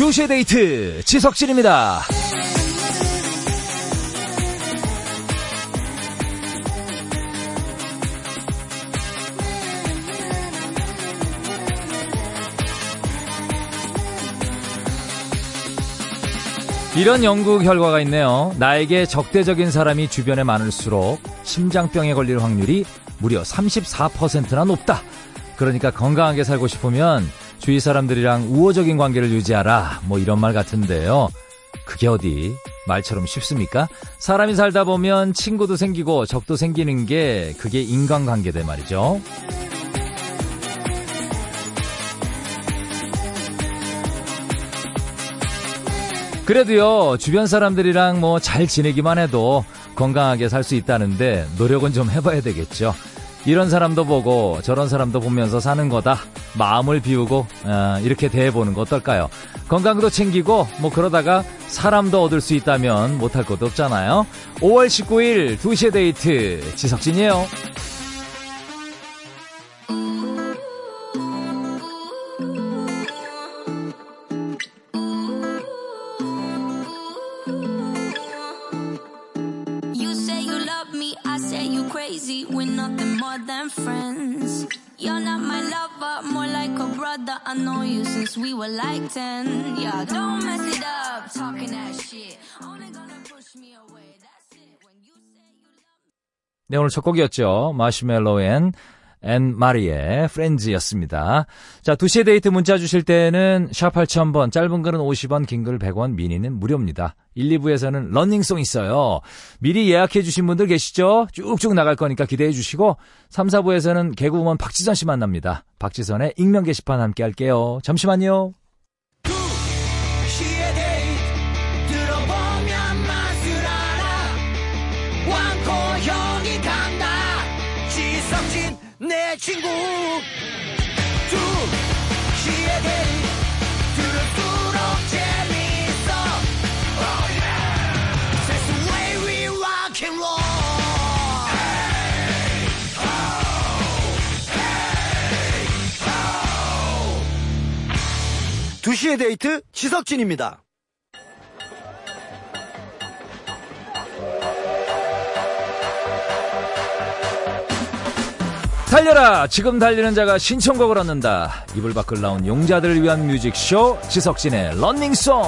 2시의 데이트 지석진입니다. 이런 연구 결과가 있네요. 나에게 적대적인 사람이 주변에 많을수록 심장병에 걸릴 확률이 무려 34%나 높다. 그러니까 건강하게 살고 싶으면 주위 사람들이랑 우호적인 관계를 유지하라. 뭐 이런 말 같은데요. 그게 어디 말처럼 쉽습니까? 사람이 살다 보면 친구도 생기고 적도 생기는 게 그게 인간관계대 말이죠. 그래도요, 주변 사람들이랑 뭐 잘 지내기만 해도 건강하게 살 수 있다는데 노력은 좀 해봐야 되겠죠. 이런 사람도 보고 저런 사람도 보면서 사는 거다. 마음을 비우고 어, 이렇게 대해보는 거 어떨까요? 건강도 챙기고 뭐 그러다가 사람도 얻을 수 있다면 못할 것도 없잖아요. 5월 19일 2시에 데이트 지석진이에요. 네, 오늘 첫 곡이었죠. 마시멜로 and, 앤 마리의 FRIENDS였습니다. 자, 2시의 데이트 문자 주실 때는 샵 8000번, 짧은 글은 50원, 긴 글 100원, 미니는 무료입니다. 1, 2부에서는 running song 있어요. 미리 예약해 주신 분들 계시죠? 쭉쭉 나갈 거니까 기대해 주시고 3, 4부에서는 개그우먼 박지선 씨 만납니다. 박지선의 익명 게시판 함께 할게요. 잠시만요. 지석진 내 친구. 두 시의 데이트 들을수록 재밌어. oh yeah That's the way we rock and roll. 두시의 데이트 지석진입니다. 달려라! 지금 달리는 자가 신청곡을 얻는다. 이불 밖을 나온 용자들을 위한 뮤직쇼 지석진의 런닝송.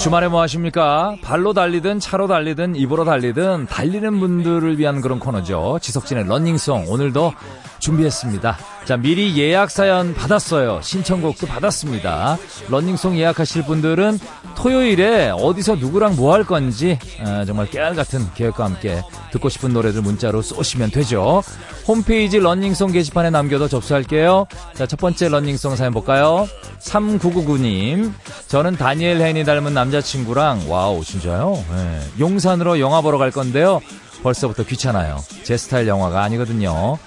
주말에 뭐 하십니까? 발로 달리든 차로 달리든 입으로 달리든 달리는 분들을 위한 그런 코너죠. 지석진의 런닝송 오늘도 준비했습니다. 자 미리 예약 사연 받았어요. 신청곡도 받았습니다. running song 예약하실 분들은 토요일에 어디서 누구랑 뭐 할 건지 어, 정말 깨알 같은 계획과 함께 듣고 싶은 노래들 문자로 쏘시면 되죠. 홈페이지 running song 게시판에 남겨도 접수할게요. 자 첫 번째 running song 사연 볼까요? 3999님 저는 다니엘 헤니 닮은 남자친구랑 와우 진짜요? 네. 용산으로 영화 보러 갈 건데요. 벌써부터 귀찮아요. 제 스타일 영화가 아니거든요.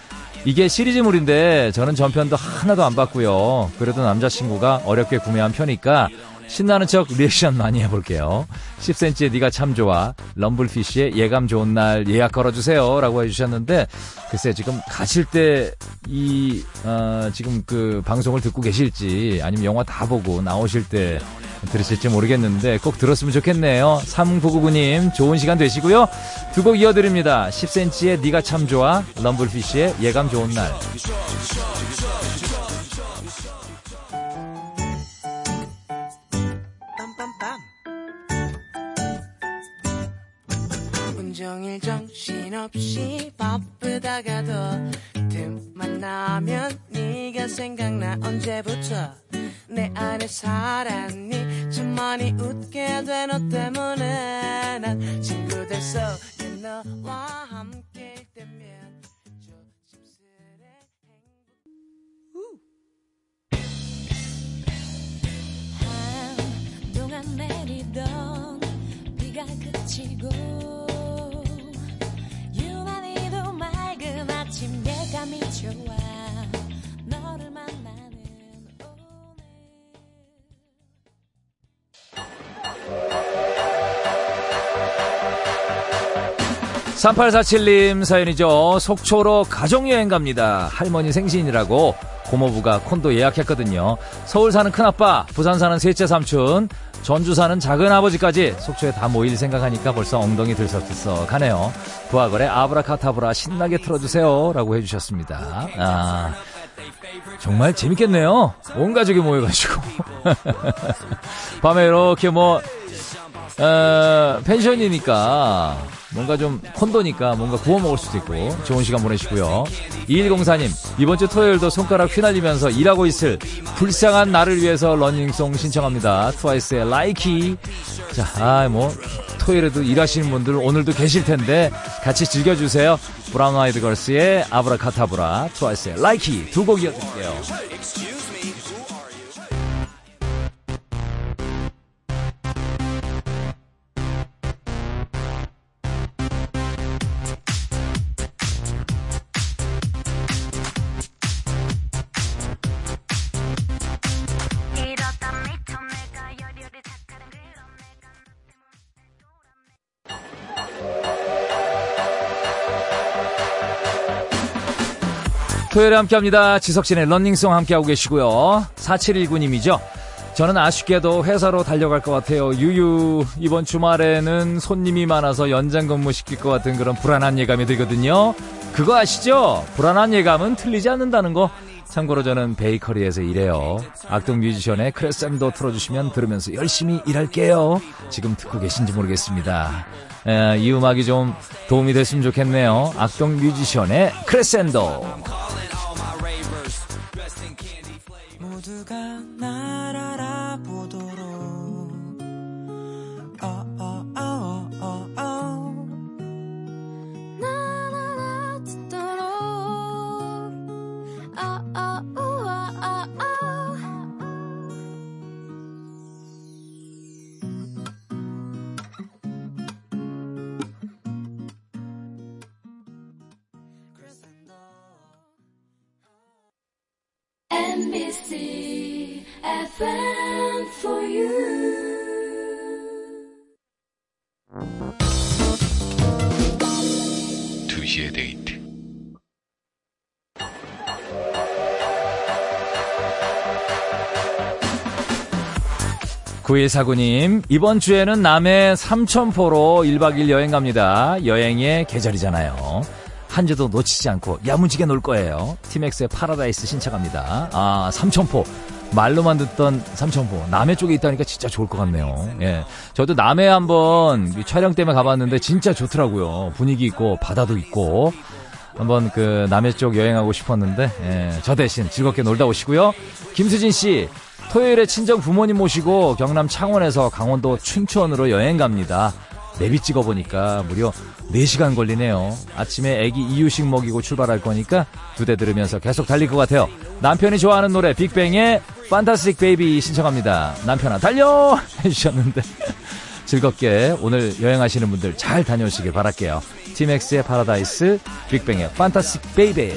이게 시리즈물인데 저는 전편도 하나도 안 봤고요. 그래도 남자친구가 어렵게 구매한 표니까 신나는 척 리액션 많이 해볼게요. 10cm의 네가 참 좋아. 럼블피쉬의 예감 좋은 날 예약 걸어주세요. 라고 해주셨는데 글쎄 지금 가실 때 이 어, 지금 그 방송을 듣고 계실지 아니면 영화 다 보고 나오실 때 들으실지 모르겠는데 꼭 들었으면 좋겠네요. 3999님 좋은 시간 되시고요. 두 곡 이어드립니다. 10cm의 네가 참 좋아. 럼블피쉬의 예감 좋은 날. 정신없이 바쁘다가도 틈만 나면 네가 생각나 언제부터 내 안에 살았니? 참 많이 웃게 된 너 때문에 난 친구들 속에 너와 함께 때면 조심스레 한동안 내리던 비가 그치고 3847님 사연이죠. 속초로 가족여행 갑니다. 할머니 생신이라고 고모부가 콘도 예약했거든요. 서울 사는 큰아빠, 부산 사는 셋째 삼촌, 전주 사는 작은 아버지까지 속초에 다 모일 생각하니까 벌써 엉덩이 들썩들썩하네요. 부하거래 아브라카타브라 신나게 틀어주세요. 라고 해주셨습니다. 아, 정말 재밌겠네요. 온 가족이 모여가지고. 밤에 이렇게 뭐, 어, 펜션이니까 뭔가 좀 콘도니까 뭔가 구워 먹을 수도 있고 좋은 시간 보내시고요. 2104님 이번 주 토요일도 손가락 휘날리면서 일하고 있을 불쌍한 나를 위해서 running song 신청합니다. 트와이스의 Likey. 자, 아, 뭐 토요일에도 일하시는 분들 오늘도 계실 텐데 같이 즐겨주세요. 브라운 아이드 걸스의 아브라카타브라, 트와이스의 Likey 두 곡 이어드릴게요. 토요일에 함께합니다. 지석진의 런닝송 함께하고 계시고요. 4719님이죠. 저는 아쉽게도 회사로 달려갈 것 같아요. 유유. 이번 주말에는 손님이 많아서 연장 근무 시킬 것 같은 그런 불안한 예감이 들거든요. 그거 아시죠? 불안한 예감은 틀리지 않는다는 거. 참고로 저는 베이커리에서 일해요. 악동 뮤지션의 크레센도 틀어주시면 들으면서 열심히 일할게요. 지금 듣고 계신지 모르겠습니다. 에, 이 음악이 좀 도움이 됐으면 좋겠네요. 악동 뮤지션의 크레센도. 모두가 날 알아보도록 9149님, 이번 주에는 남해 삼천포로 1박 2일 여행 갑니다. 여행의 계절이잖아요. 한 주도 놓치지 않고 야무지게 놀 거예요. 티맥스의 파라다이스 신청합니다. 아, 삼천포. 말로만 듣던 삼천포. 남해 쪽에 있다니까 진짜 좋을 것 같네요. 예. 저도 남해 한번 촬영 때문에 가봤는데 진짜 좋더라고요. 분위기 있고, 바다도 있고. 한번 그 남해 쪽 여행하고 싶었는데, 예. 저 대신 즐겁게 놀다 오시고요. 김수진 씨, 토요일에 친정 부모님 모시고 경남 창원에서 강원도 춘천으로 여행 갑니다. 내비 찍어보니까 무려 4시간 걸리네요. 아침에 애기 이유식 먹이고 출발할 거니까 두데 들으면서 계속 달릴 것 같아요. 남편이 좋아하는 노래 빅뱅의 Fantastic Baby 신청합니다. 남편아 달려! 해주셨는데 즐겁게 오늘 여행하시는 분들 잘 다녀오시길 바랄게요. 티맥스의 파라다이스, 빅뱅의 Fantastic Baby.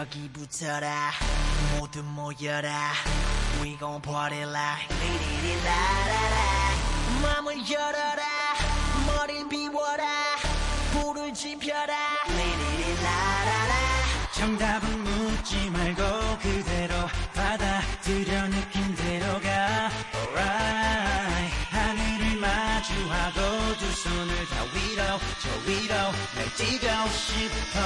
여기 붙어라. 모두 모여라. We gon' party like 리리리라라라. 맘을 열어라. 머리를 비워라. 불을 지펴라. 리리리라라라. 정답은 묻지 말고 그대로 받아들여 느낌대로 가 Alright. 하늘을 마주하고 두 손을 다 위로 저 위로 날 뛰고 싶어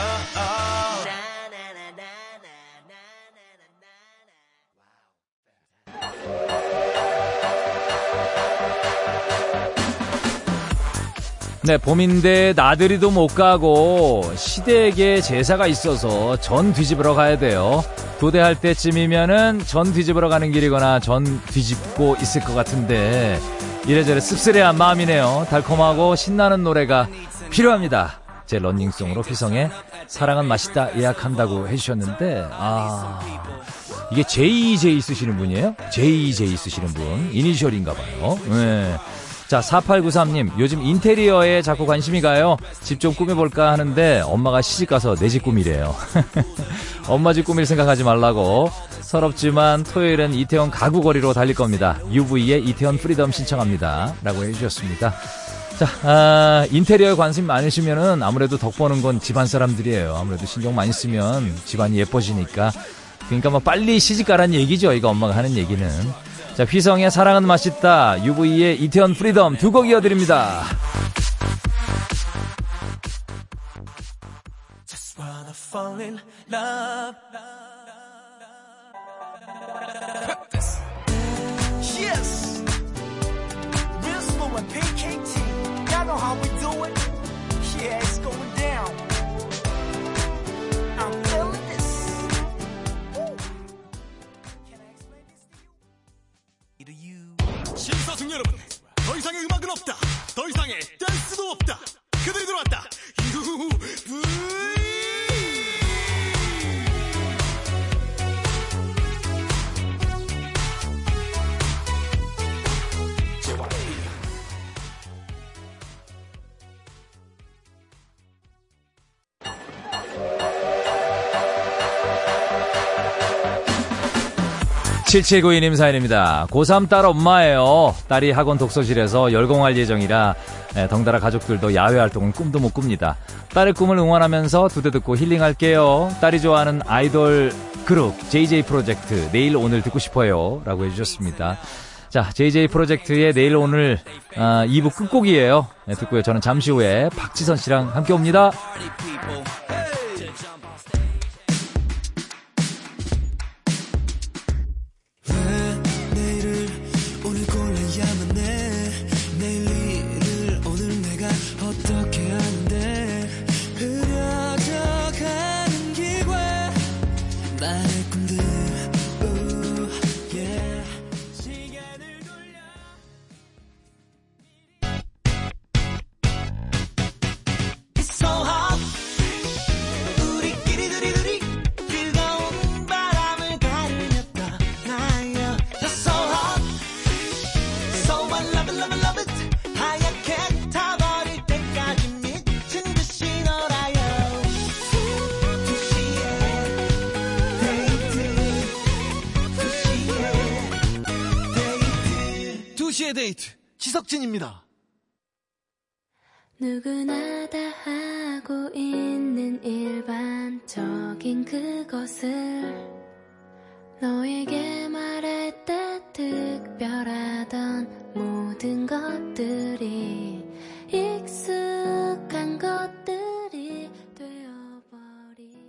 네, 봄인데 나들이도 못 가고 시댁에 제사가 있어서 전 뒤집으러 가야 돼요. 도대할 때쯤이면은 전 뒤집으러 가는 길이거나 전 뒤집고 있을 것 같은데 이래저래 씁쓸해한 마음이네요. 달콤하고 신나는 노래가 필요합니다. 제 런닝송으로 휘성의 사랑은 맛있다 예약한다고 해주셨는데 아 이게 JJ 쓰시는 분이에요? JJ 쓰시는 분. 이니셜인가 봐요. 네. 자, 4893님, 요즘 인테리어에 자꾸 관심이 가요. 집 좀 꾸며볼까 하는데 엄마가 시집가서 내 집 꾸미래요. 엄마 집 꾸밀 생각하지 말라고. 서럽지만 토요일엔 이태원 가구거리로 달릴 겁니다. UV의 이태원 프리덤 신청합니다. 라고 해주셨습니다. 자, 아, 인테리어에 관심 많으시면은 아무래도 덕 보는 건 집안 사람들이에요. 아무래도 신경 많이 쓰면 집안이 예뻐지니까. 그러니까 뭐 빨리 시집 가라는 얘기죠. 이거 엄마가 하는 얘기는. 자, 휘성의 사랑은 맛있다. UV의 이태원 프리덤 두 곡 이어드립니다. 음악은 없다. 더 이상의 댄스도 없다. 그들이 들어왔다. 칠 7792님 사연입니다. 고3 딸 엄마예요. 딸이 학원 독서실에서 열공할 예정이라 예, 덩달아 가족들도 야외 활동은 꿈도 못 꿉니다. 딸의 꿈을 응원하면서 두 대 듣고 힐링할게요. 딸이 좋아하는 아이돌 그룹 JJ 프로젝트 내일 오늘 듣고 싶어요. 라고 해주셨습니다. 자, JJ 프로젝트의 내일 오늘 아, 2부 끝곡이에요. 네, 듣고요. 저는 잠시 후에 박지선 씨랑 함께 옵니다. 누구나 다 하고 있는 일반적인 그것을 너에게 말할 때 특별하던 모든 것들이 익숙한 것들이 되어버리진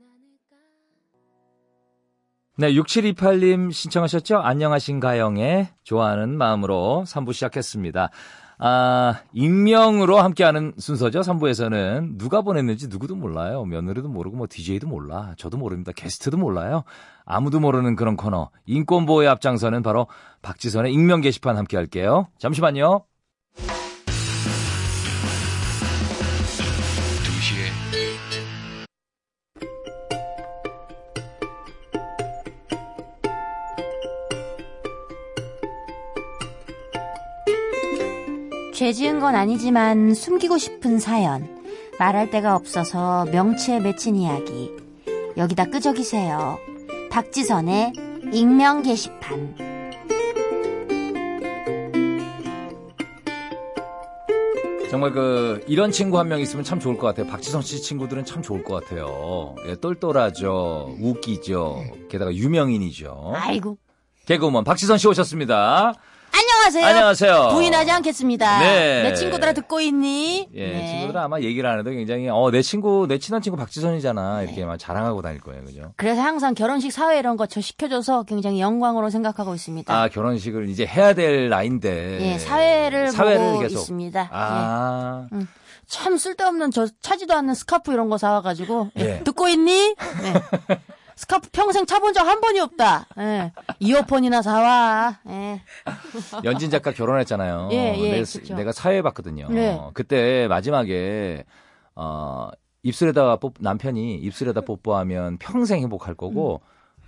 않을까 네, 6728님 신청하셨죠? 안녕하신 가영의 좋아하는 마음으로 3부 시작했습니다. 아, 익명으로 함께하는 순서죠. 3부에서는 누가 보냈는지 누구도 몰라요. 며느리도 모르고 뭐 DJ도 몰라. 저도 모릅니다. 게스트도 몰라요. 아무도 모르는 그런 코너. 인권보호의 앞장서는 바로 박지선의 익명 게시판 함께 할게요. 잠시만요. 죄 지은 건 아니지만 숨기고 싶은 사연. 말할 데가 없어서 명치에 맺힌 이야기. 여기다 끄적이세요. 박지선의 익명 게시판. 정말 그 이런 친구 한 명 있으면 참 좋을 것 같아요. 박지성 씨 친구들은 참 좋을 것 같아요. 예, 똘똘하죠, 웃기죠, 게다가 유명인이죠. 아이고. 개그우먼 박지선 씨 오셨습니다. 안녕하세요. 안녕하세요. 부인하지 않겠습니다. 네. 내 친구들아 듣고 있니? 예, 네. 친구들은 아마 얘기를 안 해도 굉장히 어 내 친구 내 친한 친구 박지선이잖아 이렇게 막 자랑하고 다닐 거예요, 그죠? 그래서 항상 결혼식 사회 이런 거 저 시켜줘서 굉장히 영광으로 생각하고 있습니다. 아 결혼식을 이제 해야 될 나이인데 예, 사회를, 사회를 보고 계속 있습니다. 예. 아참 쓸데없는 저 차지도 않는 스카프 이런 거 사와가지고 예. 예. 듣고 있니? 네. 스카프 평생 차본 적 한 번이 없다. 예. 이어폰이나 사와. 예. 연진 작가 결혼했잖아요. 예, 예, 내가, 그쵸. 내가 사회 봤거든요. 네. 그때 마지막에 어 입술에다가 뽀 남편이 입술에다 뽀뽀하면 평생 행복할 거고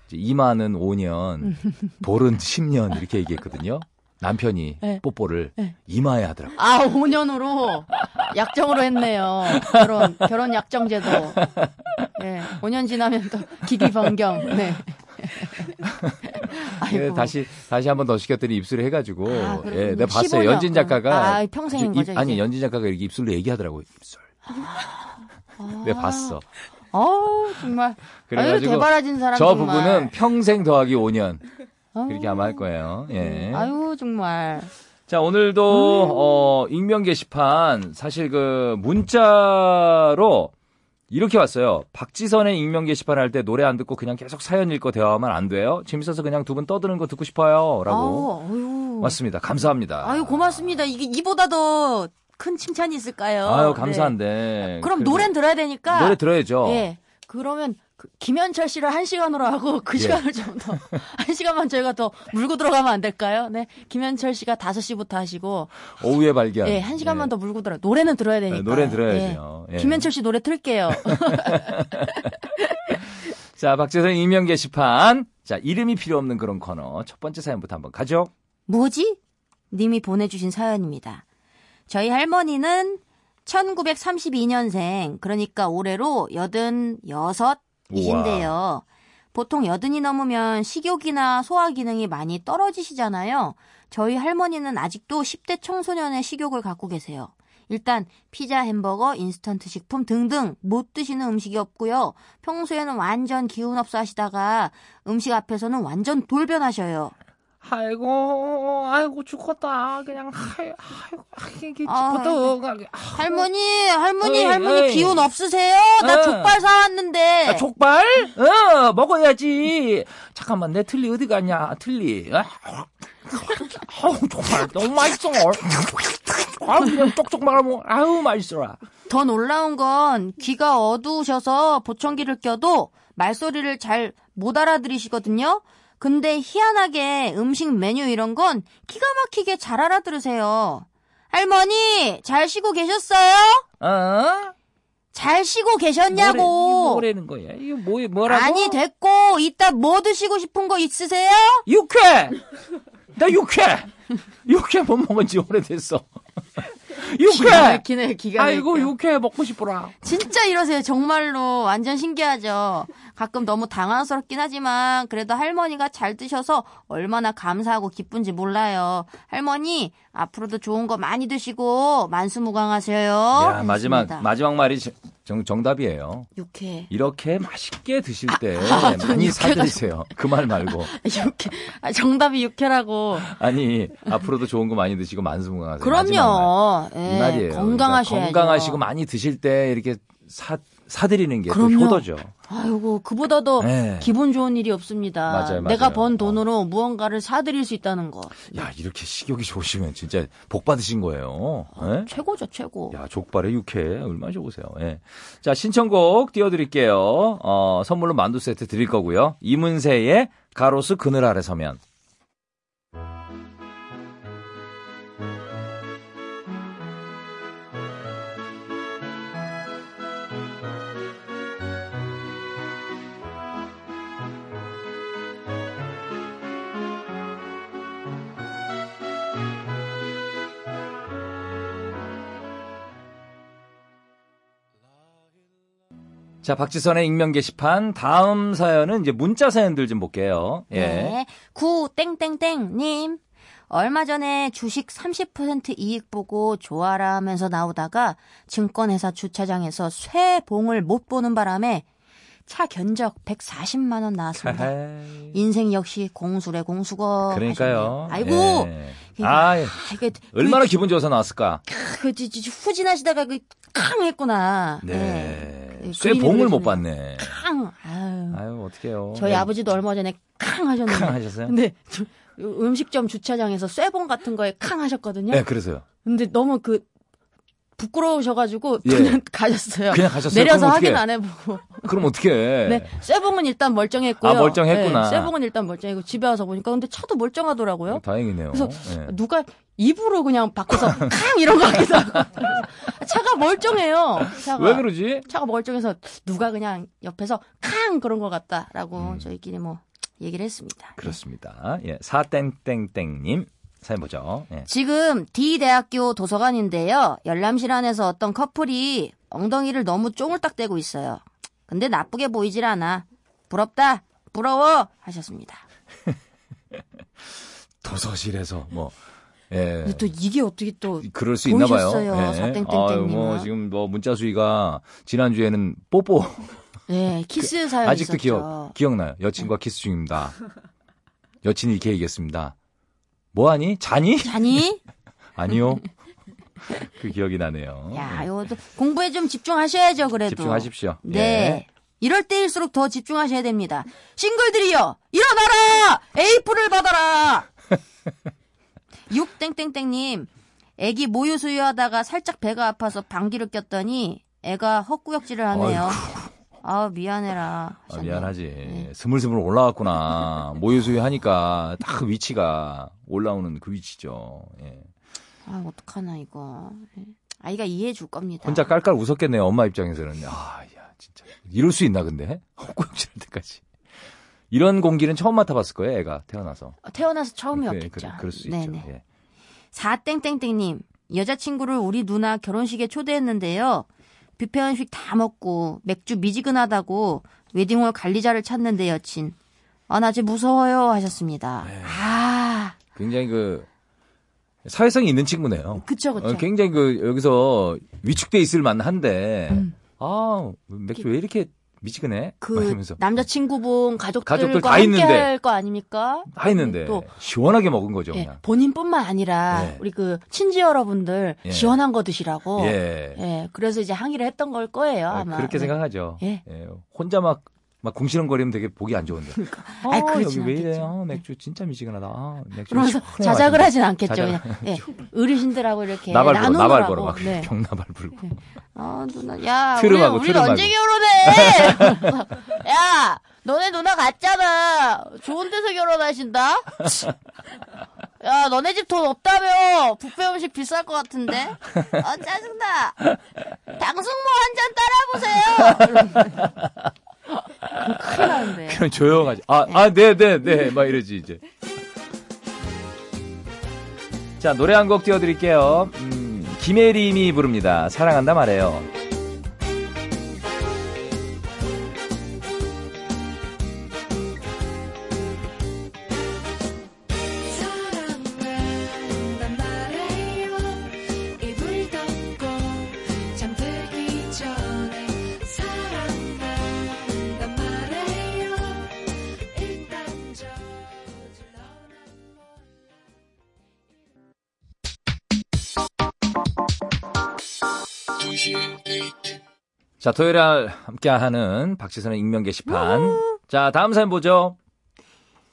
이제 이마는 5년, 볼은 10년 이렇게 얘기했거든요. 남편이 네. 뽀뽀를 네. 이마에 하더라고. 요 아, 5년으로 약정으로 했네요. 결혼, 결혼 약정 제도. 네, 5년 지나면 또 기기 변경. 네. 예, 다시 다시 한번 더 시켰더니 입술을 해가지고 아. 예, 내가 봤어요 15년. 연진 작가가 아, 평생인 아주 입- 거죠, 아니. 연진 작가가 이렇게 입술로 얘기하더라고 요 입술. 내가 봤어. 어우, 정말. 그래가지고 대바라진 사람 저 정말. 부분은 평생 더하기 5년 아유, 그렇게 아마 할 거예요. 예. 아유, 정말. 자 오늘도 어, 익명 게시판 사실 그 문자로 이렇게 왔어요. 박지선의 익명 게시판 할 때 노래 안 듣고 그냥 계속 사연 읽고 대화하면 안 돼요. 재밌어서 그냥 두 분 떠드는 거 듣고 싶어요.라고 아유. 왔습니다. 감사합니다. 아유, 고맙습니다. 이게 이보다 더 큰 칭찬이 있을까요? 아유, 네. 감사한데. 그럼 그래도 노래는 들어야 되니까. 노래 들어야죠. 예. 그러면 그 김현철 씨를 한 시간으로 하고 그 예. 시간을 좀 더, 한 시간만 저희가 더 물고 들어가면 안 될까요? 네. 김현철 씨가 5 시부터 하시고, 오후에 발견. 예, 한 시간만 예. 더 물고 들어. 노래는 들어야 되니까. 노래는 들어야죠. 예. 김현철 씨 노래 틀게요. 자, 박재선 익명 게시판. 자, 이름이 필요 없는 그런 코너. 첫 번째 사연부터 한번 가죠. 뭐지? 님이 보내주신 사연입니다. 저희 할머니는 1932년생, 그러니까 올해로 86 이신데요. 보통 여든이 넘으면 식욕이나 소화 기능이 많이 떨어지시잖아요. 저희 할머니는 아직도 10대 청소년의 식욕을 갖고 계세요. 일단 피자, 햄버거, 인스턴트 식품 등등 못 드시는 음식이 없고요. 평소에는 완전 기운 없어 하시다가 음식 앞에서는 완전 돌변하셔요. 아이고, 아이고, 죽었다. 그냥, 아이고, 아이고, 이게 아, 죽었다. 할머니, 할머니, 어이, 할머니 어이. 기운 없으세요? 나 어. 족발 사왔는데. 아, 족발? 어, 먹어야지. 잠깐만, 내 틀리 어디 갔냐, 틀리. 아, 아우, 족발 너무 맛있어. 아우, 그냥 쪽쪽 말아먹어. 아우, 맛있어라. 더 놀라운 건 귀가 어두우셔서 보청기를 껴도 말소리를 잘 못 알아들으시거든요. 근데 희한하게 음식 메뉴 이런 건 기가 막히게 잘 알아들으세요. 할머니, 잘 쉬고 계셨어요? 어? 잘 쉬고 뭐래, 계셨냐고. 이거 뭐라는 거야? 이거 뭐, 뭐라고? 아니, 됐고, 이따 뭐 드시고 싶은 거 있으세요? 육회! 나 육회! 육회 못 먹은 지 오래됐어. 육회! 막히네, 기가 아이고. 육회 먹고 싶어라. 진짜 이러세요. 정말로 완전 신기하죠. 가끔 너무 당황스럽긴 하지만 그래도 할머니가 잘 드셔서 얼마나 감사하고 기쁜지 몰라요. 할머니 앞으로도 좋은 거 많이 드시고 만수무강하세요. 야, 마지막. 마지막 말이 정, 정답이에요. 육회. 이렇게 맛있게 드실 때 아, 전 많이 사드리세요. 그 말 말고. 육회. 아, 정답이 육회라고. 아니, 앞으로도 좋은 거 많이 드시고 만수무강하세요. 그럼요. 예, 이 말이에요. 건강하셔야죠. 그러니까 건강하시고 많이 드실 때 이렇게 사, 사드리는 게 또. 효도죠. 아이고 그보다 더 네. 기분 좋은 일이 없습니다. 맞아요, 맞아요. 내가 번 어. 돈으로 무언가를 사드릴 수 있다는 거 야, 이렇게 식욕이 좋으시면 진짜 복 받으신 거예요. 예? 최고죠 최고. 야, 족발에 육회 얼마나 좋으세요. 예. 자, 신청곡 띄워드릴게요. 어, 선물로 만두 세트 드릴 거고요. 이문세의 가로수 그늘 아래 서면. 자, 박지선의 익명 게시판 다음 사연은 이제 문자 사연들 좀 볼게요. 예. 네. 구 땡땡땡 님. 얼마 전에 주식 30% 이익 보고 좋아라 하면서 나오다가 증권회사 주차장에서 쇠봉을 못 보는 바람에 차 견적 140만 원 나왔습니다. 하하이. 인생 역시 공수래 공수거. 그러니까요. 아이고. 예. 이거- 아, 아, 이게 얼마나 기분 좋아서 나왔을까? 그, 그, 지- 지- 후진하시다가 그 캉 했구나. 네. 네, 쇠 그림이 봉을 못. 봤네. 캉. 아유. 아유, 어떡해요. 저희 네. 아버지도 얼마 전에 캉 하셨는데. 캉 하셨어요? 근데 저- 음식점 주차장에서 쇠봉 같은 거에 캉 하셨거든요. 네, 그래서요. 근데 너무 그 부끄러우셔가지고 예. 그냥 가셨어요. 그냥 가셨어요? 내려서 확인? 안 해보고. 그럼 어떡해. 네, 쇠봉은 일단 멀쩡했고요. 아, 멀쩡했구나. 네, 쇠봉은 일단 멀쩡했고 집에 와서 보니까 근데 차도 멀쩡하더라고요. 다행이네요. 그래서 예. 누가 입으로 그냥 바꿔서 캉 이런 거 하기도 하고. 차가 멀쩡해요. 차가. 왜 그러지? 차가 멀쩡해서 누가 그냥 옆에서 캉 그런 것 같다라고 음. 저희끼리 뭐 얘기를 했습니다. 그렇습니다. 예, 사땡땡땡님 사연 보죠. 예. 지금 D대학교 도서관인데요. 열람실 안에서 어떤 커플이 엉덩이를 너무 쫑을딱 대고 있어요. 근데 나쁘게 보이질 않아. 부럽다. 부러워. 하셨습니다. 도서실에서 뭐 예. 근데 또 이게 어떻게 또 그럴 수 있나 봐요. 예. 아유, 뭐 지금 뭐 문자 수위가 지난 주에는 뽀뽀 네, 키스 사연 아직도 있었죠. 기억 기억나요. 여친과 키스 중입니다. 여친이 이렇게 얘기했습니다. 뭐하니? 자니? 자니? 아니요. 그 기억이 나네요. 야, 예. 이것도 공부에 좀 집중하셔야죠, 그래도. 집중하십시오. 네. 예. 이럴 때일수록 더 집중하셔야 됩니다. 싱글들이여, 일어나라! 에이프를 받아라! 6땡땡땡님, 애기 모유 수유하다가 살짝 배가 아파서 방귀를 꼈더니 애가 헛구역질을 하네요. 아 미안해라. 아. 미안하지. 네. 스물스물 올라왔구나. 모유수유 하니까 딱그 위치가 올라오는 그 위치죠. 예. 아 어떡하나 이거. 예. 아이가 이해해 줄 겁니다. 혼자 깔깔 웃었겠네요. 엄마 입장에서는. 아, 야, 진짜. 이럴 수 있나, 근데? 헛구역질 할 때까지. 이런 공기는 처음 맡아봤을 거예요, 애가 태어나서. 태어나서 그래, 처음이었겠죠. 그래, 그럴 수 네네. 있죠. 예. 4땡땡땡님, 여자친구를 우리 누나 결혼식에 초대했는데요. 뷔페 음식 다 먹고 맥주 미지근하다고 웨딩홀 관리자를 찾는데 여친. 아, 나 이제 무서워요 하셨습니다. 네. 아, 굉장히 그, 사회성이 있는 친구네요. 그쵸, 그쵸. 어, 굉장히 그, 여기서 위축돼 있을 만한데, 음. 아, 맥주 왜 이렇게 막 그. 남자친구분 가족들과 가족들 다 함께 있는데. 할거 아닙니까? 다 있는데, 또 시원하게 먹은 거죠, 예, 그냥. 본인뿐만 아니라 예. 우리 그 친지 여러분들 예. 시원한 거 드시라고. 예. 예, 그래서 이제 항의를 했던 걸 거예요, 아, 아마. 그렇게 네. 생각하죠. 예. 혼자 막, 막 궁시렁거리면 되게 보기 안 좋은데. 아, 아이, 여기 그러진 왜 이래요? 않겠죠. 맥주 진짜 미지근하다. 아, 맥주 그러면서 자작을. 하진 않겠죠. 자작- 그냥 예, 어르신들하고 이렇게 나발 불어. 나발 불어, 막. 네. 병나발 불고. 아 누나, 야, 우리, 트름하고, 우리 트름하고. 언제 결혼해? 야, 너네 누나 갔잖아. 좋은 데서 결혼하신다. 야, 너네 집 돈 없다며. 뷔페 음식 비쌀 것 같은데. 아 짜증나. 당숙모 한 잔 따라보세요. 큰일 나는데. 그냥 조용하지. 아, 아, 네, 네, 네. 막 이러지, 이제. 자, 노래 한 곡 띄워드릴게요. 음, 김혜림이 부릅니다. 사랑한다 말해요. 자, 토요일에 함께하는 박지선의 익명 게시판. 자, 다음 사연 보죠.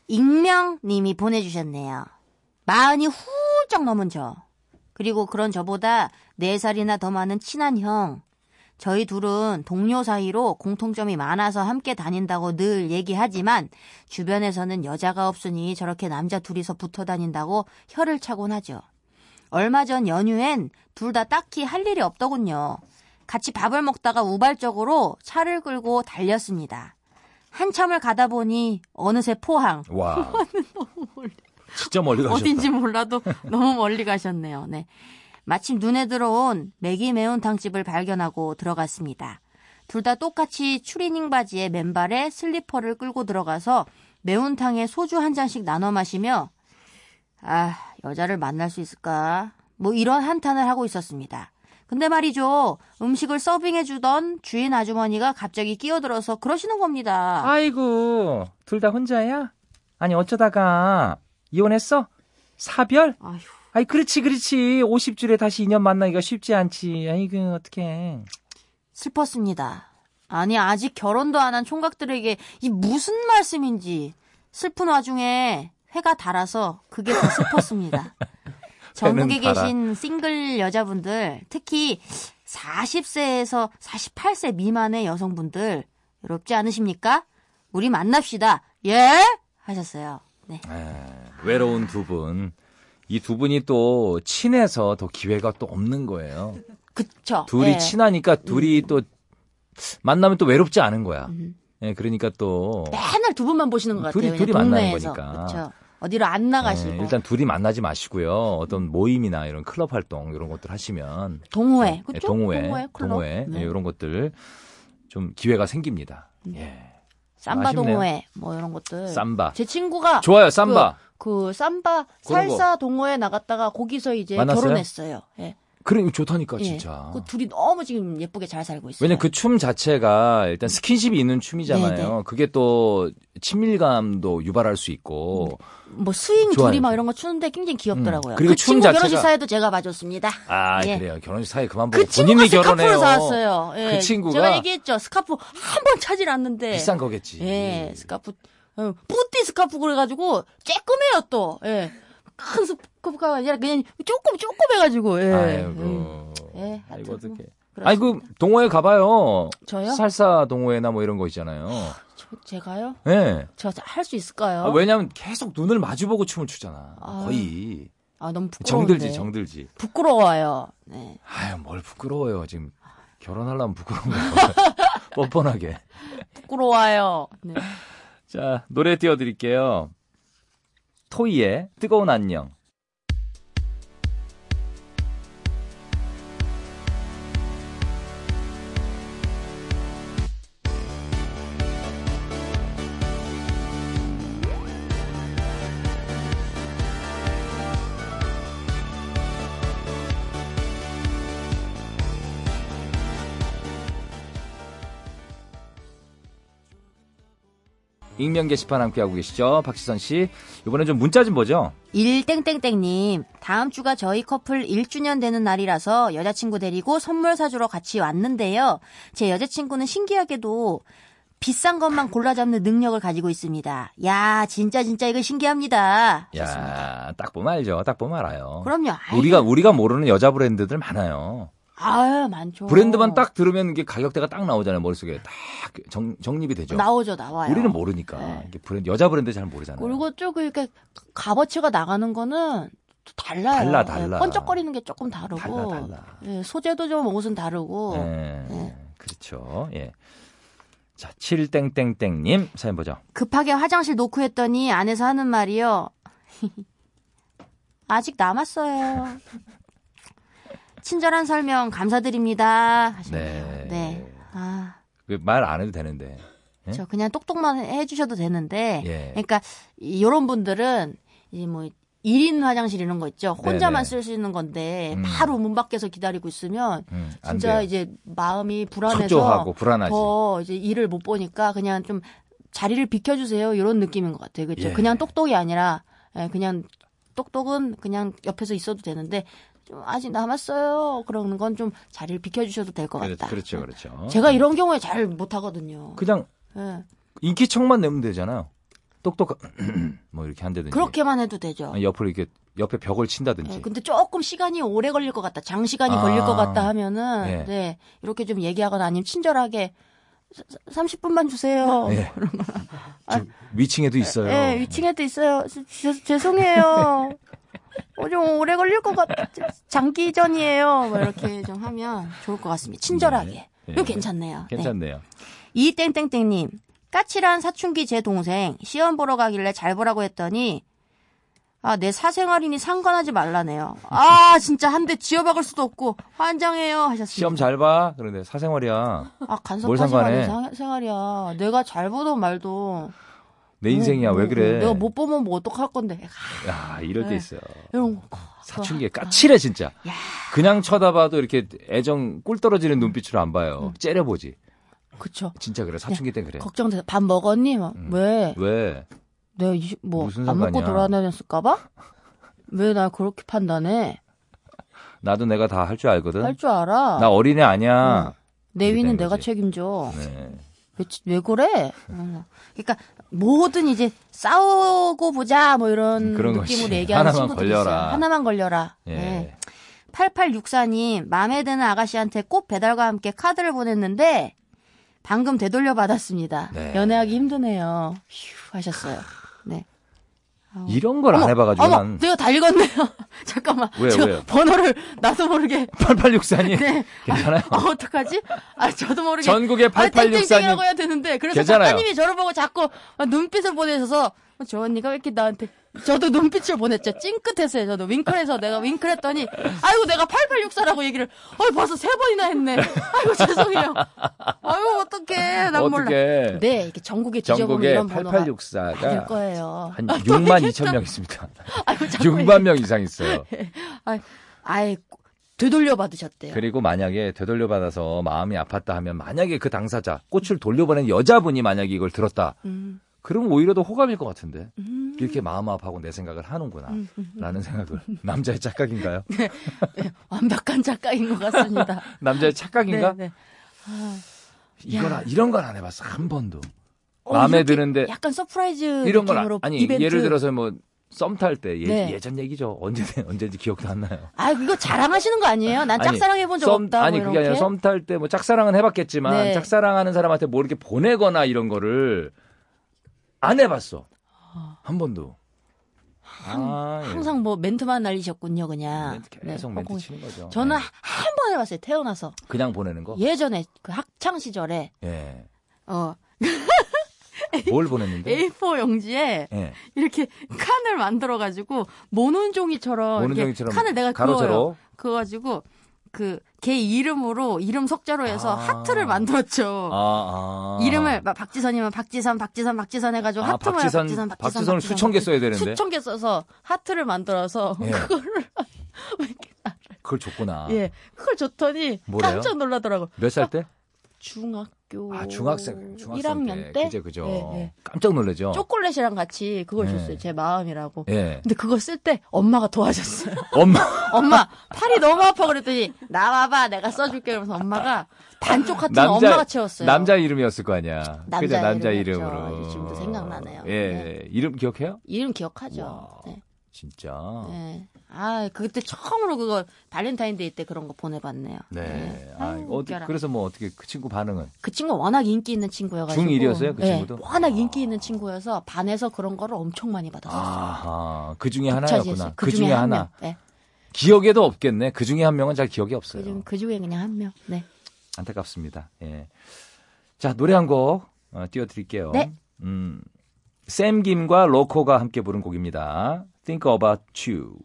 익명님이 보내주셨네요. 마흔이 훌쩍 넘은 저. 그리고 그런 저보다 네살이나 더 많은 친한 형. 저희 둘은 동료 사이로 공통점이 많아서 함께 다닌다고 늘 얘기하지만 주변에서는 여자가 없으니 저렇게 남자 둘이서 붙어 다닌다고 혀를 차곤 하죠. 얼마 전 연휴엔 둘 다 딱히 할 일이 없더군요. 같이 밥을 먹다가 우발적으로 차를 끌고 달렸습니다. 한참을 가다 보니 어느새 포항. 와. 진짜 멀리 가셨다. 어딘지 몰라도 너무 멀리 가셨네요. 네. 마침 눈에 들어온 매기 매운탕집을 발견하고 들어갔습니다. 둘 다 똑같이 추리닝 바지에 맨발에 슬리퍼를 끌고 들어가서 매운탕에 소주 한 잔씩 나눠 마시며 아, 여자를 만날 수 있을까? 뭐 이런 한탄을 하고 있었습니다. 근데 말이죠. 음식을 서빙해주던 주인 아주머니가 갑자기 끼어들어서 그러시는 겁니다. 아이고, 둘 다 혼자야? 아니, 어쩌다가 이혼했어? 사별? 아휴. 아이, 그렇지, 그렇지. 50줄에 다시 인연 만나기가 쉽지 않지. 아이고, 어떡해. 슬펐습니다. 아니, 아직 결혼도 안 한 총각들에게 이 무슨 말씀인지 슬픈 와중에 회가 달아서 그게 더 슬펐습니다. 전국에. 계신 싱글 여자분들, 특히 40세에서 48세 미만의 여성분들, 외롭지 않으십니까? 우리 만납시다. 예? 하셨어요. 네. 외로운 두 분. 이 두 분이 또 친해서 더 기회가 또 없는 거예요. 그쵸. 둘이 예. 친하니까 둘이 또 만나면 또 외롭지 않은 거야. 음. 예, 그러니까 또 맨날 두 분만 보시는 것 같아요. 둘이- 그냥 둘이 만나는 동네에서. 거니까. 그렇죠. 어디로 안 나가시고. 예, 일단 둘이 만나지 마시고요. 어떤 모임이나 이런 클럽 활동 이런 것들 하시면 동호회. 예, 그렇죠? 동호회, 동호회, 클럽. 동호회 네. 음. 예, 이런 것들 좀 기회가 생깁니다. 예. 삼바 아쉽네요. 동호회 뭐 이런 것들. 삼바. 제 친구가 좋아요, 삼바. 그, 그 삼바 살사 동호회 나갔다가 거기서 이제 만났어요? 결혼했어요. 예. 그래 이거 좋다니까 예. 진짜. 그 둘이 너무 지금 예쁘게 잘 살고 있어요. 왜냐 면 그 춤 자체가 일단 스킨십이 있는 춤이잖아요. 네, 네. 그게 또 친밀감도 유발할 수 있고. 뭐 스윙 좋아요. 둘이 막 이런 거 추는데 굉장히 귀엽더라고요. 음. 그리고 그 춤 친구 자체가- 결혼식 사회도 제가 봐줬습니다. 아 예. 그래요. 결혼식 사이 그만 보고 그 본인이 결혼해요. 사왔어요. 예. 그 친구가 제가 얘기했죠. 스카프 한번 차질 않는데. 비싼 거겠지. 예, 스카프, 어, petit 스카프 그래가지고, 쬐끔해요, 또. 예. 큰 스카프가 아니라 그냥 조금, 조금 해가지고, 예. 아이고. 예, 아이고. 아니 그 동호회 가봐요. 저요? 살사 동호회나 뭐 이런 거 있잖아요. 저, 제가요? 예. 저할수 있을까요? 아, 왜냐면 계속 눈을 마주보고 춤을 추잖아. 아, 거의 아, 너무 부끄러운데. 정들지 정들지. 부끄러워요. 네. 아유 뭘 부끄러워요 지금 결혼하려면 부끄러운 거 뻔뻔하게. 부끄러워요. 네. 자 노래 띄워드릴게요. 토이의 뜨거운 안녕. 익명 게시판 함께하고 계시죠. 박지선 씨. 이번엔 좀 문자 좀 보죠. 1땡땡땡님, 다음 주가 저희 커플 1주년 되는 날이라서 여자친구 데리고 선물 사주러 같이 왔는데요. 제 여자친구는 신기하게도 비싼 것만 골라 잡는 능력을 가지고 있습니다. 야, 진짜 진짜 이거 신기합니다. 야, 딱 보면 알죠. 딱 보면 알아요. 그럼요. 아이, 우리가 우리가 모르는 여자 브랜드들 많아요. 아유, 많죠. 브랜드만 딱 들으면 이게 가격대가 딱 나오잖아요. 머릿속에 딱 정, 정립이 되죠. 나오죠, 나와요. 우리는 모르니까. 네. 브랜드 여자 브랜드 잘 모르잖아요. 그리고 조금 이렇게 값어치가 나가는 거는 또 달라요. 달라, 달라. 예, 번쩍거리는 게 조금 다르고. 달라, 달라. 예, 소재도 좀 옷은 다르고. 예, 네. 그렇죠. 예. 자, 7땡땡땡님 사연 보죠. 급하게 화장실 놓고 했더니 안에서 하는 말이요. 아직 남았어요. 친절한 설명 감사드립니다. 하셨네요. 네. 아, 말안 해도 되는데. 예? 저 그냥 똑똑만 해주셔도 되는데. 예. 그러니까 이런 분들은 이제 뭐 1인 화장실 이런 거 있죠. 혼자만. 쓸 수 있는 건데 음. 바로 문 밖에서 기다리고 있으면 음, 안 진짜 돼요. 이제 마음이 불안해서. 더 이제 일을 못 보니까 그냥 좀 자리를 비켜주세요 이런 느낌인 것 같아요. 그렇죠? 예. 그냥 똑똑이 아니라 예, 그냥 똑똑은 그냥 옆에서 있어도 되는데 좀 아직 남았어요. 그러는 건좀 자리를 비켜주셔도 될것 그렇- 같다. 그렇죠, 그렇죠. 제가 이런 경우에 잘 못하거든요. 그냥 예. 인기척만 내면 되잖아요. 똑똑 뭐 이렇게 한다든지. 그렇게만 해도 되죠. 옆으로 이렇게 옆에 벽을 친다든지. 예, 근데 조금 시간이 오래 걸릴 것 같다, 장시간이 아. 걸릴 것 같다 하면은, 예. 네, 이렇게 좀 얘기하거나 아니면 친절하게, 30분만 주세요. 예. 저 위층에도 있어요. 예, 위층에도 있어요. 제- 죄송해요. 어, 좀 오래 걸릴 것 같아. 장기전이에요. 뭐 이렇게 좀 하면 좋을 것 같습니다. 친절하게. 네. 이거 괜찮네요. 네. 괜찮네요. 이땡땡땡님, 까칠한 사춘기 제 동생 시험 보러 가길래 잘 보라고 했더니 아, 내 사생활이니 상관하지 말라네요. 아, 진짜 한 대 지어박을 수도 없고 환장해요 하셨습니다. 시험 잘 봐. 그런데 사생활이야. 아, 뭘 간섭하지 상관해. 말라 생활이야. 내가 잘 보던 말도 내 인생이야. 뭐, 왜 그래? 내가 못 보면 뭐 어떡할 건데. 야, 이럴 때 네. 있어요. 이런 거. 사춘기에 까칠해 진짜. 야. 그냥 쳐다봐도 이렇게 애정 꿀 떨어지는 눈빛으로 안 봐요. 째려보지. 그쵸. 진짜 그래. 사춘기 때 그래. 걱정돼서 밥 먹었니? 막, 음. 왜? 왜? 내가 이- 뭐, 무슨 안 먹고. 돌아다녔을까봐? 왜날 그렇게 판단해? 나도 내가 다 할 줄 알거든. 할 줄 알아. 나 어린애 아니야. 내 이렇게 위는 된 내가. 책임져. 네. 왜, 치- 왜 그래? 어. 그러니까 뭐든 이제 싸우고 보자 뭐 이런 그런 느낌으로 거지. 얘기하는 하나만 친구들이 걸려라. 있어요. 하나만 걸려라. 예. 네. 8864님 마음에 드는 아가씨한테 꽃 배달과 함께 카드를 보냈는데 방금 되돌려 받았습니다. 네. 연애하기 힘드네요. 휴 하셨어요. 네. 이런 걸 안 해봐가지고 어머, 난 내가 다 읽었네요. 잠깐만. 왜요, 제가 왜요? 번호를 나도 모르게 8864님 네. 괜찮아요? 어, 어떡하지? 아, 저도 모르게. 전국의 아, 8864님 땡땡땡이라고 해야 되는데. 그래서 괜찮아요. 작가님이 저를 보고 자꾸 눈빛을 보내셔서 어, 저 언니가 왜 이렇게 나한테 저도 눈빛을 보냈죠. 찡긋했어요. 저도 윙크해서 내가 윙크를 했더니 아이고 내가 8864라고 얘기를 어 벌써 세 번이나 했네. 아이고 죄송해요. 아이고 어떡해. 난 몰라. 어떻게 네, 이렇게 전국에 전국에 이런 번호가 아닐 8864가 거예요. 한 6만 2천 명 있습니다. 아이고 자꾸 6만 명 이상 있어요. 아, 아이 되돌려 받으셨대요. 그리고 만약에 되돌려 받아서 마음이 아팠다 하면 만약에 그 당사자 꽃을 돌려보낸 여자분이 만약에 이걸 들었다. 음, 그러면 오히려 더 호감일 것 같은데 음. 이렇게 마음 아파하고 내 생각을 하는구나 음, 음, 라는 생각을 남자의 착각인가요? 완벽한 작가인 것 같습니다. 남자의 착각인가? 네, 네. 아, 이걸 야. 안- 이런 건 안 해봤어 한 번도 어, 마음에 드는데 약간 surprise 이런 아- 아니 이벤트. 예를 들어서 뭐 썸탈때 네. 예, 전 얘기죠 언제 언제인지 기억도 안 나요. 아 이거 자랑하시는 거 아니에요? 난 짝사랑 해본 적 썸- 없다. 아니 뭐 그게 아니라. 썸 탈 때 뭐 짝사랑은 해봤겠지만 네. 짝사랑하는 사람한테 뭐 이렇게 보내거나 이런 거를 안 해봤어 한 번도. 아, 예. 항상 뭐 멘트만 날리셨군요, 그냥. 멘트 계속 네, 멘트 어, 치는 거죠. 저는 네. 한번 해봤어요, 태어나서. 그냥 보내는 거. 예전에 그 학창 시절에 예. 어 뭘 보냈는데? A4 용지에 예. 이렇게 칸을 만들어가지고 모눈종이처럼 칸을 내가 가로 그어요. 그어가지고 그걔 이름으로 이름 석자로 해서 아. 하트를 만들었죠. 아, 아. 이름을 막 박지선이면 박지선, 박지선, 박지선 해가지고 아, 하트만 박지선, 박지선, 박지선, 박지선을 수천 개 써야 되는데. 수천 개 써서 하트를 만들어서 예. 그거를 그걸 줬구나. 예 그걸 줬더니 뭐래요? 깜짝 놀라더라고. 몇 살 때? 중학 교 아, 중학생. 중학생 1학년 때, 그제 그죠. 예, 예. 깜짝 놀라죠. 초콜릿이랑 같이 그걸 예. 줬어요. 제 마음이라고. 예. 근데 그거 쓸때 엄마가 도와줬어요. 엄마. 엄마 팔이 너무 아파 그랬더니 나와봐 내가 써줄게 그러면서 엄마가 반쪽 하트는 엄마가 채웠어요. 남자 이름이었을 거 아니야. 남자 그죠? 남자. 이름으로. 지금도 생각나네요. 예. 네. 이름 기억해요? 이름 기억하죠. 와. 네. 진짜. 네. 아 그때 처음으로 그거 발렌타인데이 때 그런 거 보내봤네요. 네. 아, 아, 어디. 그래서 뭐 어떻게 그 친구 반응은? 그 친구 워낙 인기 있는 친구여가지고 중1이었어요, 그 네, 친구도? 워낙 인기 있는 친구여서 반에서 그런 거를 엄청 많이 받았었어요. 아하. 그 중에. 하나였구나. 그 그 중에 한 하나. 명. 네. 기억에도 없겠네. 그 중에 한 명은 잘 기억이 그, 없어요. 중, 그 중에 그냥 한 명. 네. 안타깝습니다. 예. 자, 노래 한곡 어, 띄워드릴게요. 네. 음, 샘 김과 로코가 함께 부른 곡입니다. Think About You.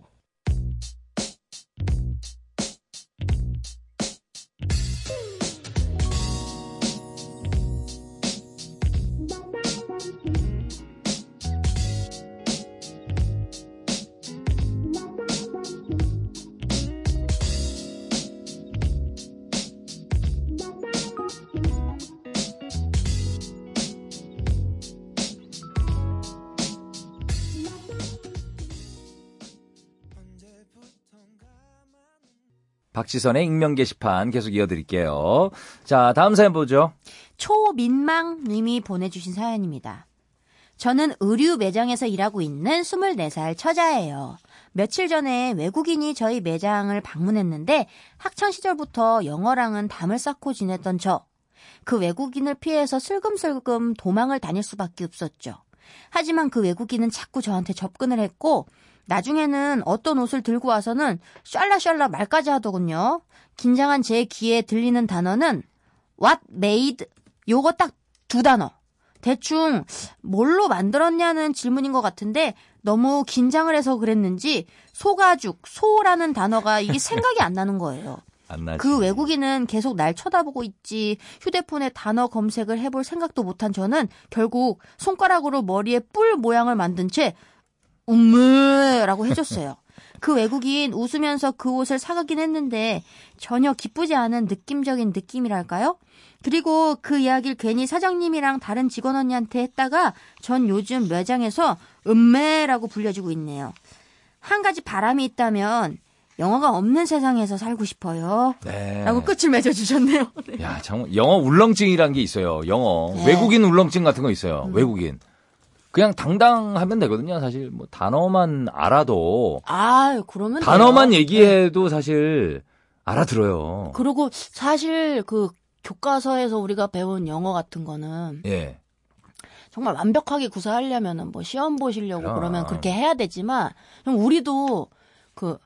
박지선의 익명 게시판 계속 이어드릴게요. 자, 다음 사연 보죠. 초민망님이 보내주신 사연입니다. 저는 의류 매장에서 일하고 있는 24살 처자예요. 며칠 전에 외국인이 저희 매장을 방문했는데 학창 시절부터 영어랑은 담을 쌓고 지냈던 저. 그 외국인을 피해서 슬금슬금 도망을 다닐 수밖에 없었죠. 하지만 그 외국인은 자꾸 저한테 접근을 했고 나중에는 어떤 옷을 들고 와서는 샬라샬라 말까지 하더군요. 긴장한 제 귀에 들리는 단어는 what made 요거 딱 두 단어. 대충 뭘로 만들었냐는 질문인 것 같은데 너무 긴장을 해서 그랬는지 소가죽, 소라는 단어가 이게 생각이 안 나는 거예요. 그 외국인은 계속 날 쳐다보고 있지 휴대폰에 단어 검색을 해볼 생각도 못한 저는 결국 손가락으로 머리에 뿔 모양을 만든 채 음메라고 해줬어요. 그 외국인 웃으면서 그 옷을 사가긴 했는데 전혀 기쁘지 않은 느낌적인 느낌이랄까요? 그리고 그 이야기를 괜히 사장님이랑 다른 직원 언니한테 했다가 전 요즘 매장에서 음메라고 불려지고 있네요. 한 가지 바람이 있다면 영어가 없는 세상에서 살고 싶어요. 네. 라고 끝을 맺어주셨네요. 네. 야, 정말 영어 울렁증이라는 게 있어요. 영어. 네. 외국인 울렁증 같은 거 있어요. 음. 외국인. 그냥 당당하면 되거든요. 사실 뭐 단어만 알아도 아, 그러면 단어만 돼요. 얘기해도 사실 알아들어요. 그리고 사실 그 교과서에서 우리가 배운 영어 같은 거는 예. 정말 완벽하게 구사하려면은 뭐 시험 보시려고 그럼. 그러면 그렇게 해야 되지만 좀 우리도 그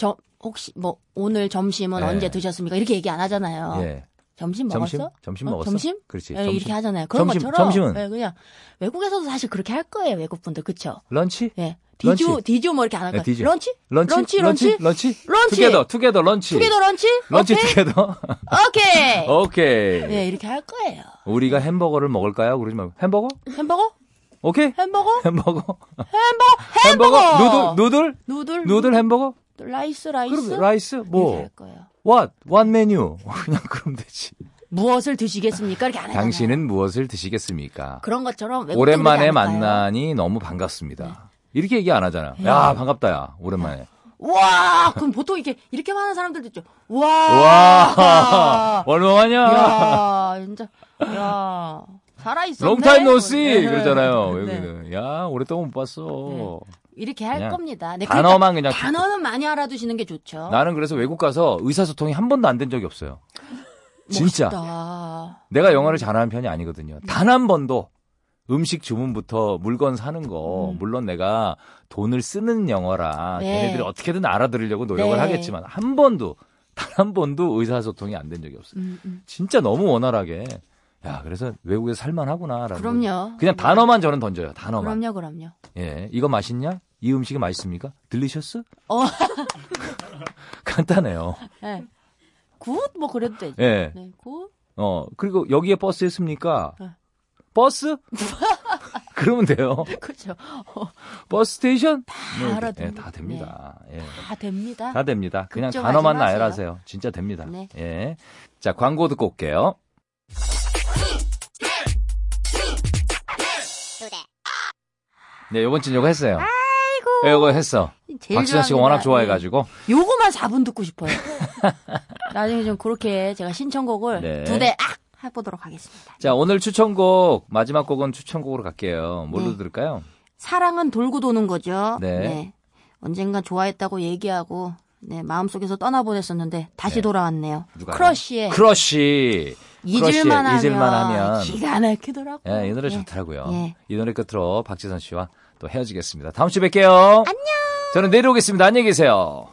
저 혹시 뭐 오늘 점심은 네. 언제 드셨습니까? 이렇게 얘기 안 하잖아요. 예. 점심 먹었어? 점심? 점심 어, 먹었어? 점심? 그렇지. 예, 점심. 이렇게 하잖아요. 그런 점심, 것처럼 점심은? 예, 그냥 외국에서도 사실 그렇게 할 거예요. 외국 분들 그쵸? Lunch? 예. Did you lunch. Did you 뭐 이렇게 안할 네, 거예요. Did you. Lunch? Lunch? Lunch lunch? Lunch? Lunch? Together, together lunch. Together lunch? Lunch okay? Together. Okay. Okay. 예, 이렇게 할 거예요. 우리가 햄버거를 먹을까요? 그러지 말고 햄버거? 햄버거? 오케이. 햄버거? 햄버거. 햄버거? 햄버거! Noodle noodle noodle? Noodle 햄버거? 또 rice rice? 그럼 Rice 뭐 할 거예요. What one 메뉴 그냥 그럼 되지. 무엇을 드시겠습니까? 이렇게 안. 당신은 무엇을 드시겠습니까? 그런 것처럼 오랜만에? 네. 만나니 너무 반갑습니다. 이렇게 얘기 안 하잖아. 야 반갑다 야 오랜만에. 와, 그럼 보통 이렇게 이렇게 하는 사람들도 있죠. 와. 와 얼마만이야? 야, 진짜. 야. 살아 있었네. 롱타임 노씨 네. 그러잖아요. 네. 여기는 야 오랫동안 못 봤어. 이렇게 할 그냥 겁니다. 네, 단어만 그러니까 그냥 단어는 많이 알아두시는 게 좋죠. 나는 그래서 외국 가서 의사소통이 한 번도 안 된 적이 없어요. 진짜. 멋있다. 내가 영어를 잘하는 편이 아니거든요. 단 한 번도 음식 주문부터 물건 사는 거, 물론 내가 돈을 쓰는 영어라 네. 걔네들이 어떻게든 알아들으려고 노력을 네. 하겠지만 한 번도 단 한 번도 의사소통이 안 된 적이 없어요. 음, 음. 진짜 너무 원활하게. 야, 그래서 외국에서 살만하구나라는. 그럼요. 그냥 단어만 저는 던져요. 단어만. 그럼요, 그럼요. 예, 이거 맛있냐? 이 음식이 맛있습니까? 들리셨어? 어. 간단해요. 네. Good? 뭐 그래도 되죠. 예. 네, good. 어, 그리고 여기에 버스 있습니까? 네. 버스? 그러면 돼요. 그렇죠. Bus station? 다 네, 네, 알아듣는 다 됩니다. 예. 다 됩니다. 다 됩니다. 그냥 단어만. 나열하세요. 진짜 됩니다. 네. 예. 자, 광고 듣고 올게요. 네, 요번 주 요거 했어요. 아이고. 예, 요거 했어. 박지현 씨가. 워낙 좋아해가지고. 네. 요거만 4분 듣고 싶어요. 나중에 좀 그렇게 제가 신청곡을 네. 두대 악! 해보도록 하겠습니다. 자, 오늘 추천곡, 마지막 곡은 추천곡으로 갈게요. 뭘로 네. 들을까요? 사랑은 돌고 도는 거죠. 네. 언젠가 좋아했다고 얘기하고 네, 마음속에서 떠나보냈었는데 다시 네. 돌아왔네요. 누가요? 크러쉬의 크러쉬. 잊을만 하면, 잊을만 하면. 기가 막히더라고요. 예, 이 노래 예. 좋더라고요. 예. 이 노래 끝으로 박지선 씨와 또 헤어지겠습니다. 다음 주에 뵐게요. 안녕. 저는 내려오겠습니다. 안녕히 계세요.